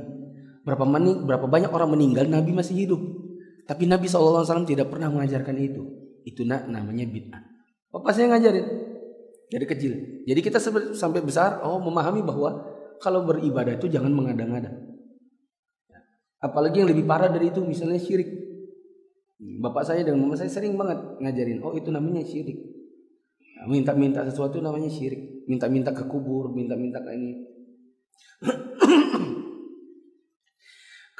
Berapa mani, berapa banyak orang meninggal Nabi masih hidup. Tapi Nabi SAW tidak pernah mengajarkan itu. Itu nak namanya bid'ah. Bapak saya ngajarin dari kecil. Jadi kita sampai besar oh memahami bahwa kalau beribadah itu jangan mengada-ngada. Apalagi yang lebih parah dari itu misalnya syirik. Bapak saya dan mama saya sering banget ngajarin, oh itu namanya syirik. Minta-minta sesuatu namanya syirik. Minta-minta ke kubur, minta-minta ke ini.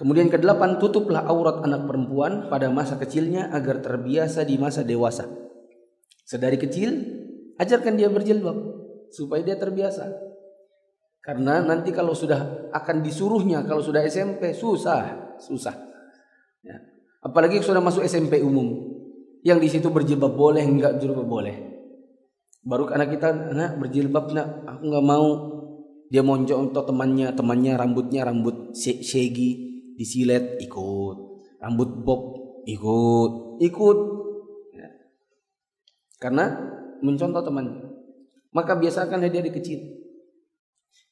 Kemudian kedelapan, tutuplah aurat anak perempuan pada masa kecilnya agar terbiasa di masa dewasa. Sedari kecil, ajarkan dia berjilbab supaya dia terbiasa. Karena nanti kalau sudah akan disuruhnya, kalau sudah SMP susah, susah. Ya. Apalagi sudah masuk SMP umum, yang di situ berjilbab boleh, enggak jilbab boleh. Baru anak kita, anak berjilbab, nak, aku nggak mau. Dia monjok untuk temannya, temannya rambutnya rambut shaggy, disilet ikut. Rambut bob ikut. Ikut. Ya. karena mencontoh teman. Maka biasakan dia di kecil.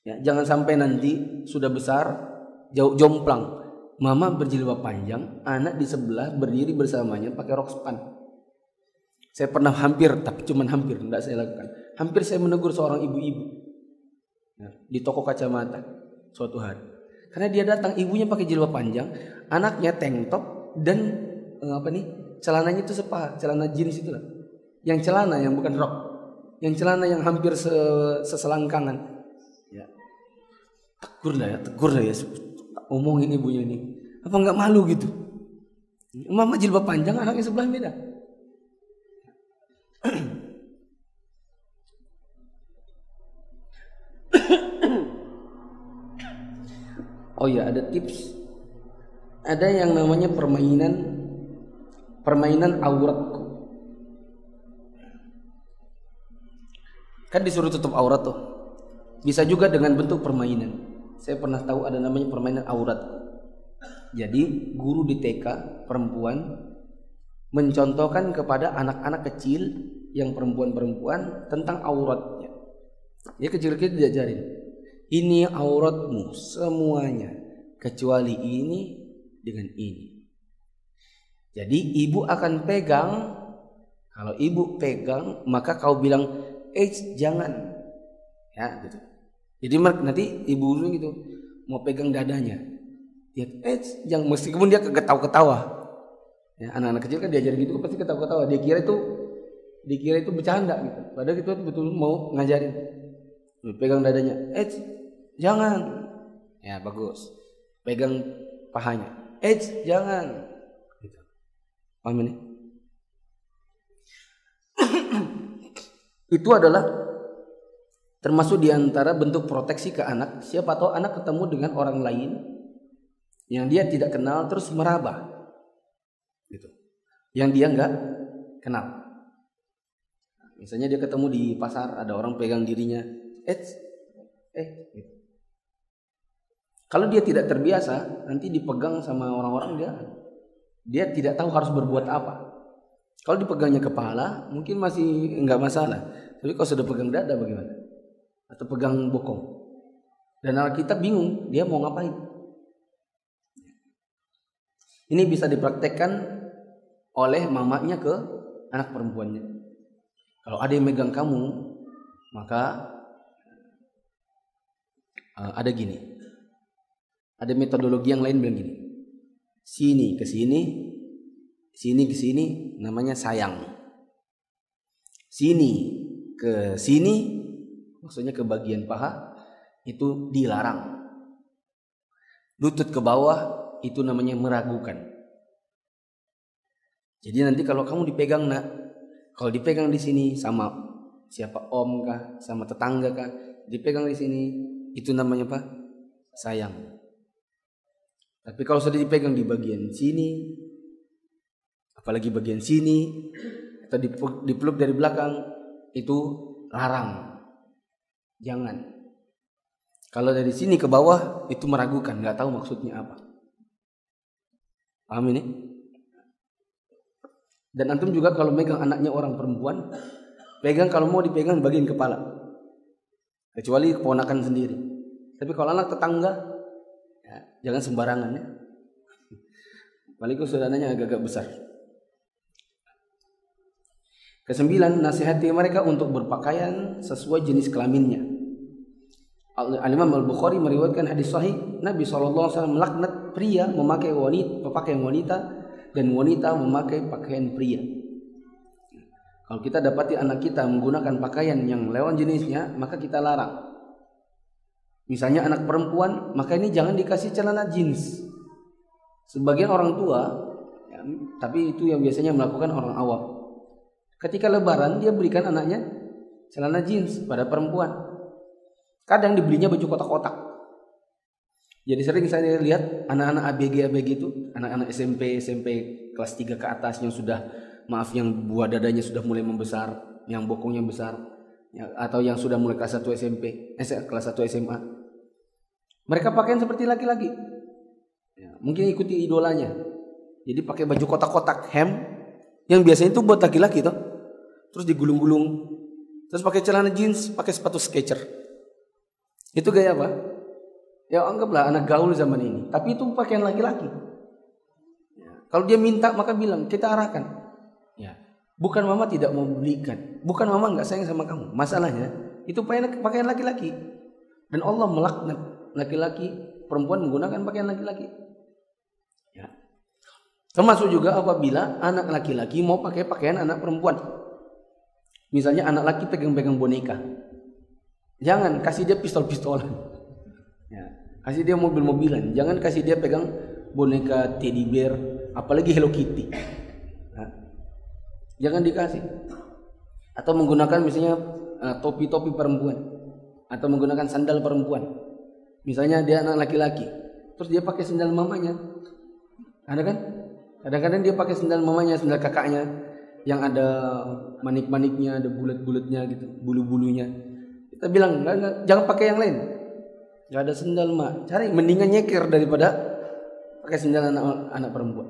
Ya, jangan sampai nanti sudah besar jauh jomplang. Mama berjilbab panjang anak di sebelah berdiri bersamanya pakai rok span saya pernah hampir tapi cuma hampir tidak saya lakukan hampir saya menegur seorang ibu-ibu ya, di toko kacamata suatu hari karena dia datang ibunya pakai jilbab panjang, anaknya tank top dan eh, apa nih? Celananya itu sepa, celana jeans itu lah. Yang celana yang bukan rok. Yang celana yang hampir se seselangkangan. Ya. Tegur lah ya, tegur lah ya. Omongin ibunya ini. Apa nggak malu gitu? Mama jilbab panjang, anaknya sebelah beda. Oh ya ada tips. Ada yang namanya permainan permainan auratku. Kan disuruh tutup aurat tuh. Bisa juga dengan bentuk permainan. Saya pernah tahu ada namanya permainan aurat. Jadi guru di TK perempuan mencontohkan kepada anak-anak kecil yang perempuan-perempuan tentang auratnya. Dia kecil-kecil diajarin ini auratmu semuanya kecuali ini dengan ini. Jadi ibu akan pegang kalau ibu pegang maka kau bilang eh jangan ya gitu. Jadi nanti ibu gitu mau pegang dadanya. Dia eh jangan meskipun dia ketawa-ketawa. Ya, anak-anak kecil kan diajar gitu pasti ketawa-ketawa. Dia kira itu dikira itu bercanda gitu. Padahal itu betul mau ngajarin. Pegang dadanya. Eh Jangan. Ya bagus. Pegang pahanya. Eh jangan. Gitu. Paham ini? Itu adalah termasuk di antara bentuk proteksi ke anak. Siapa tahu anak ketemu dengan orang lain yang dia tidak kenal terus meraba, gitu. Yang dia nggak kenal. Misalnya dia ketemu di pasar ada orang pegang dirinya, eh, eh, gitu. Kalau dia tidak terbiasa, nanti dipegang sama orang-orang dia dia tidak tahu harus berbuat apa. Kalau dipegangnya kepala, mungkin masih enggak masalah. Tapi kalau sudah pegang dada bagaimana? Atau pegang bokong. Dan anak kita bingung, dia mau ngapain? Ini bisa dipraktekkan oleh mamanya ke anak perempuannya. Kalau ada yang megang kamu, maka uh, ada gini. Ada metodologi yang lain bilang gini. Sini ke sini, sini ke sini namanya sayang. Sini ke sini maksudnya ke bagian paha itu dilarang. Lutut ke bawah itu namanya meragukan. Jadi nanti kalau kamu dipegang nak, kalau dipegang di sini sama siapa om kah, sama tetangga kah, dipegang di sini itu namanya apa? Sayang. Tapi kalau sudah dipegang di bagian sini, apalagi bagian sini, atau dipeluk dari belakang, itu larang. Jangan. Kalau dari sini ke bawah, itu meragukan, nggak tahu maksudnya apa. Paham ini? Dan antum juga kalau megang anaknya orang perempuan, pegang kalau mau dipegang bagian kepala. Kecuali keponakan sendiri. Tapi kalau anak tetangga, ya, jangan sembarangan ya. Paling saudaranya agak-agak besar. Kesembilan, nasihati mereka untuk berpakaian sesuai jenis kelaminnya. Al-Imam Al-Bukhari meriwayatkan hadis sahih Nabi SAW melaknat pria memakai wanita pakaian wanita dan wanita memakai pakaian pria. Kalau kita dapati anak kita menggunakan pakaian yang lewat jenisnya, maka kita larang. Misalnya anak perempuan, maka ini jangan dikasih celana jeans. Sebagian orang tua, ya, tapi itu yang biasanya melakukan orang awam Ketika lebaran dia berikan anaknya celana jeans pada perempuan. Kadang dibelinya baju kotak-kotak. Jadi sering saya lihat anak-anak ABG ABG itu, anak-anak SMP SMP kelas 3 ke atas yang sudah maaf yang buah dadanya sudah mulai membesar, yang bokongnya besar, ya, atau yang sudah mulai kelas 1 SMP, eh, kelas 1 SMA. Mereka pakaian seperti laki-laki. Ya, mungkin ikuti idolanya. Jadi pakai baju kotak-kotak hem yang biasanya itu buat laki-laki tuh terus digulung-gulung, terus pakai celana jeans, pakai sepatu Skechers. Itu gaya apa? Ya anggaplah anak gaul zaman ini. Tapi itu pakaian laki-laki. Ya. Kalau dia minta maka bilang kita arahkan. Ya. Bukan mama tidak mau belikan, bukan mama nggak sayang sama kamu. Masalahnya itu pakaian laki-laki. Dan Allah melaknat laki-laki, perempuan menggunakan pakaian laki-laki. Ya. Termasuk juga apabila anak laki-laki mau pakai pakaian anak perempuan. Misalnya anak laki pegang-pegang boneka. Jangan kasih dia pistol-pistolan. Ya, kasih dia mobil-mobilan. Jangan kasih dia pegang boneka teddy bear, apalagi Hello Kitty. Ya. Jangan dikasih. Atau menggunakan misalnya uh, topi-topi perempuan atau menggunakan sandal perempuan. Misalnya dia anak laki-laki, terus dia pakai sandal mamanya. Ada kan? Kadang-kadang dia pakai sandal mamanya, sandal kakaknya yang ada manik-maniknya, ada bulat-bulatnya gitu, bulu-bulunya. Kita bilang enggak, jangan pakai yang lain. Enggak ada sendal mak. Cari mendingan nyeker daripada pakai sendal anak, anak perempuan.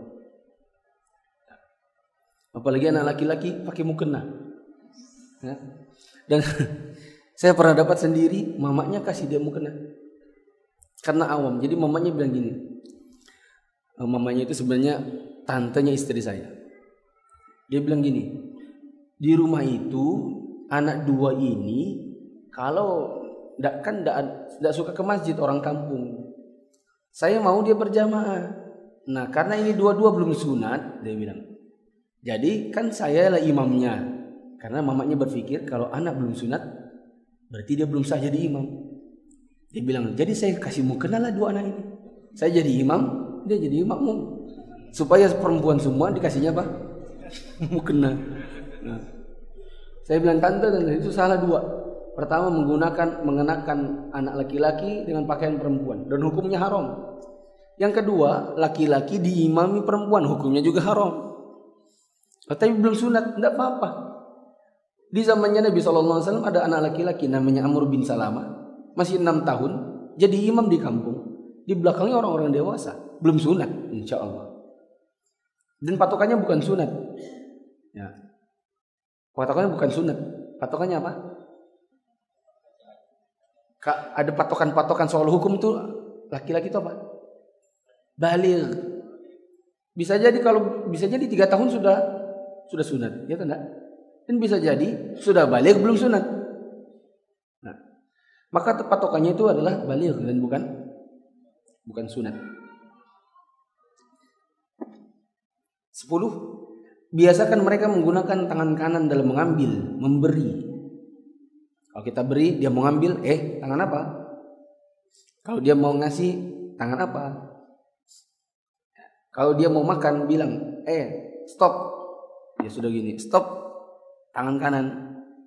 Apalagi anak laki-laki pakai mukena. Ya. Dan saya pernah dapat sendiri, mamanya kasih dia mukena. Karena awam. Jadi mamanya bilang gini. Mamanya itu sebenarnya tantenya istri saya. Dia bilang gini, di rumah itu anak dua ini kalau tidak kan tidak suka ke masjid orang kampung. Saya mau dia berjamaah. Nah karena ini dua-dua belum sunat, dia bilang. Jadi kan saya lah imamnya. Karena mamanya berpikir kalau anak belum sunat, berarti dia belum sah jadi imam. Dia bilang, jadi saya kasih mau kenal lah dua anak ini. Saya jadi imam, dia jadi imammu. Supaya perempuan semua dikasihnya apa? mukena. Nah. Saya bilang tante dan itu salah dua. Pertama menggunakan mengenakan anak laki-laki dengan pakaian perempuan dan hukumnya haram. Yang kedua, laki-laki diimami perempuan, hukumnya juga haram. Tapi belum sunat, tidak apa-apa. Di zamannya Nabi SAW ada anak laki-laki namanya Amr bin Salama, masih enam tahun, jadi imam di kampung. Di belakangnya orang-orang dewasa, belum sunat, insya Allah. Dan patokannya bukan sunat. Ya. Patokannya bukan sunat. Patokannya apa? Kak, ada patokan-patokan soal hukum itu laki-laki itu apa? Balir. Bisa jadi kalau bisa jadi tiga tahun sudah sudah sunat, ya kan? Dan bisa jadi sudah balik belum sunat. Maka patokannya itu adalah balir dan bukan bukan sunat. Sepuluh, biasakan mereka menggunakan tangan kanan dalam mengambil, memberi. Kalau kita beri, dia mau ngambil, eh tangan apa? Kalau dia mau ngasih, tangan apa? Kalau dia mau makan, bilang, eh stop. Ya sudah gini, stop. Tangan kanan,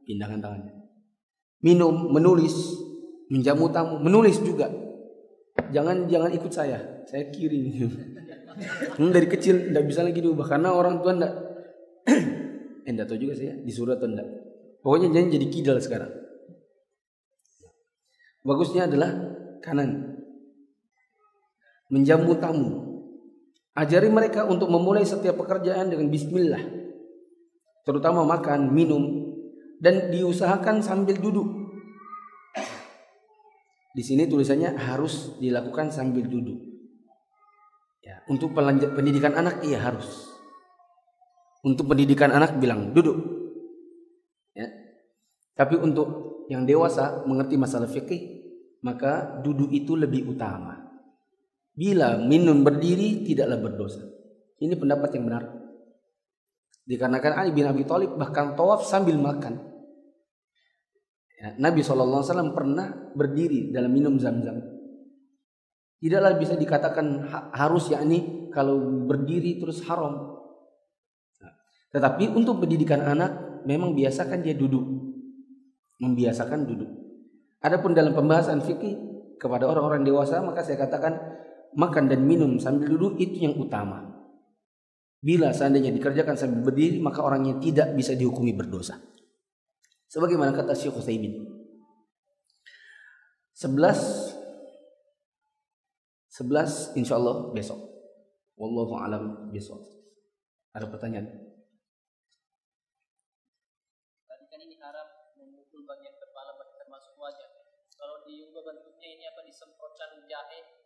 pindahkan tangannya. Minum, menulis, menjamu tamu, menulis juga. Jangan jangan ikut saya, saya kiri. Hmm, dari kecil tidak bisa lagi diubah karena orang tua tidak eh, tahu juga saya disuruh atau tidak. Pokoknya jangan jadi kidal sekarang. Bagusnya adalah kanan. Menjamu tamu. Ajari mereka untuk memulai setiap pekerjaan dengan bismillah. Terutama makan, minum dan diusahakan sambil duduk. Di sini tulisannya harus dilakukan sambil duduk. Ya, untuk pendidikan anak iya harus. Untuk pendidikan anak bilang duduk. Ya. Tapi untuk yang dewasa mengerti masalah fikih, maka duduk itu lebih utama. Bila minum berdiri tidaklah berdosa. Ini pendapat yang benar. Dikarenakan Ali bin Abi Thalib bahkan tawaf sambil makan. Ya, Nabi SAW pernah berdiri dalam minum zam-zam. Tidaklah bisa dikatakan harus yakni kalau berdiri terus haram. Nah, tetapi untuk pendidikan anak memang biasakan dia duduk. Membiasakan duduk. Adapun dalam pembahasan fikih kepada orang-orang dewasa maka saya katakan makan dan minum sambil duduk itu yang utama. Bila seandainya dikerjakan sambil berdiri maka orangnya tidak bisa dihukumi berdosa. Sebagaimana kata Syekh Utsaimin. 11 11 insyaallah besok. Wallahu alam besok. Ada pertanyaan? Tadi kan ini haram memukul bagian kepala termasuk wajah. Kalau diubah bentuknya ini apa disemprotkan jahe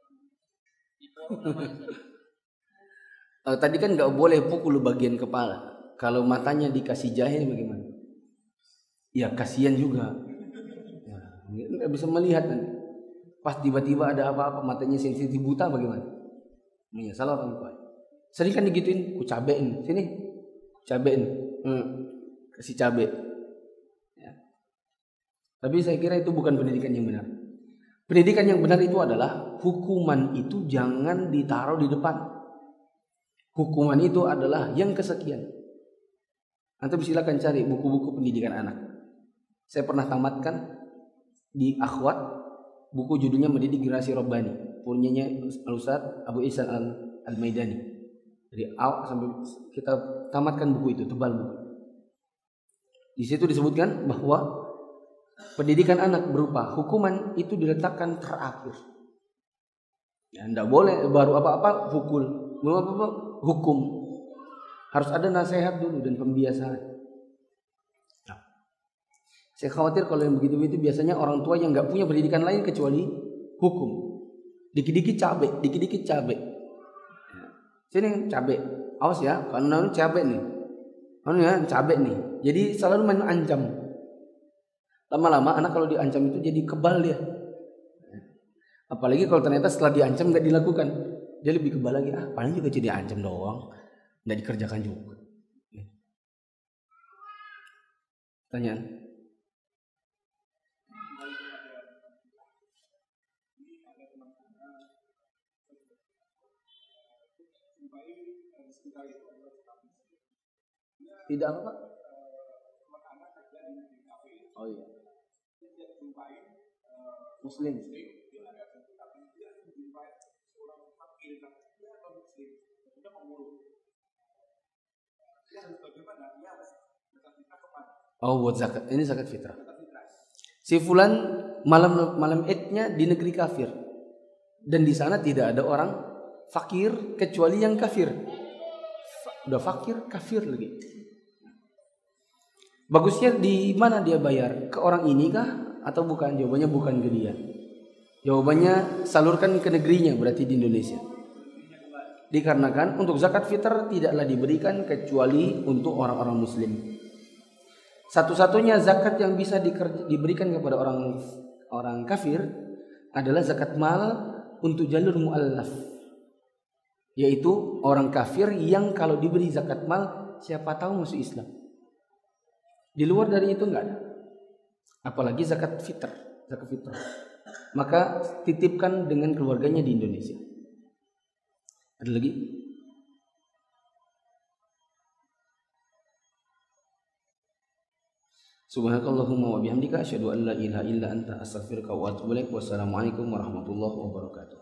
uh, tadi kan nggak boleh pukul bagian kepala. Kalau matanya dikasih jahe bagaimana? Ya kasihan juga. Ya, bisa melihat nanti. Pas tiba-tiba ada apa-apa matanya sensitif buta bagaimana? Ya salah orang tua. Sering kan digituin ku cabein sini cabein. Hmm, kasih cabe. Ya. tapi saya kira itu bukan pendidikan yang benar. Pendidikan yang benar itu adalah hukuman itu jangan ditaruh di depan. Hukuman itu adalah yang kesekian. Antum silakan cari buku-buku pendidikan anak. Saya pernah tamatkan di Akhwat buku judulnya Mendidik Generasi Robbani punyanya Al-Ustaz Abu Ihsan Al-Maidani. Dari awal sampai kita tamatkan buku itu tebal buku. Di situ disebutkan bahwa pendidikan anak berupa hukuman itu diletakkan terakhir. Ya, tidak boleh baru apa-apa pukul, belum apa-apa hukum. Harus ada nasihat dulu dan pembiasaan. Saya khawatir kalau yang begitu-begitu biasanya orang tua yang nggak punya pendidikan lain kecuali hukum. Dikit-dikit cabe, dikit-dikit cabe. Sini cabe, awas ya, kalau namanya cabe nih. Anu ya, cabe nih. Jadi selalu main ancam. Lama-lama anak kalau diancam itu jadi kebal dia. Apalagi kalau ternyata setelah diancam nggak dilakukan, dia lebih kebal lagi. Ah, paling juga jadi ancam doang, nggak dikerjakan juga. Tanyaan? Tidak apa? Oh iya. Muslim. Oh buat zakat ini zakat fitrah. Si fulan malam malam idnya di negeri kafir dan di sana tidak ada orang fakir kecuali yang kafir. Udah fakir kafir lagi. Bagusnya di mana dia bayar? Ke orang ini kah atau bukan? Jawabannya bukan ke dia. Jawabannya salurkan ke negerinya berarti di Indonesia. Dikarenakan untuk zakat fitr tidaklah diberikan kecuali untuk orang-orang muslim. Satu-satunya zakat yang bisa diberikan kepada orang orang kafir adalah zakat mal untuk jalur muallaf. Yaitu orang kafir yang kalau diberi zakat mal siapa tahu masuk Islam. Di luar dari itu enggak ada. Apalagi zakat fitr, zakat fitrah. Maka titipkan dengan keluarganya di Indonesia. Ada lagi? Subhanakallahumma wa bihamdika asyhadu an la ilaha illa anta astaghfiruka wa atubu ilaik. Wassalamualaikum warahmatullahi wabarakatuh.